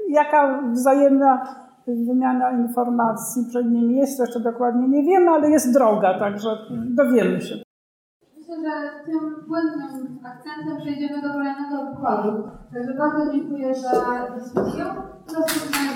[SPEAKER 1] Jaka wzajemna wymiana informacji przed nimi jest, jeszcze dokładnie nie wiemy, ale jest droga, także dowiemy się.
[SPEAKER 4] Myślę, że tym płynnym akcentem przejdziemy do kolejnego wykładu. Także bardzo dziękuję za dyskusję. Do spotkania.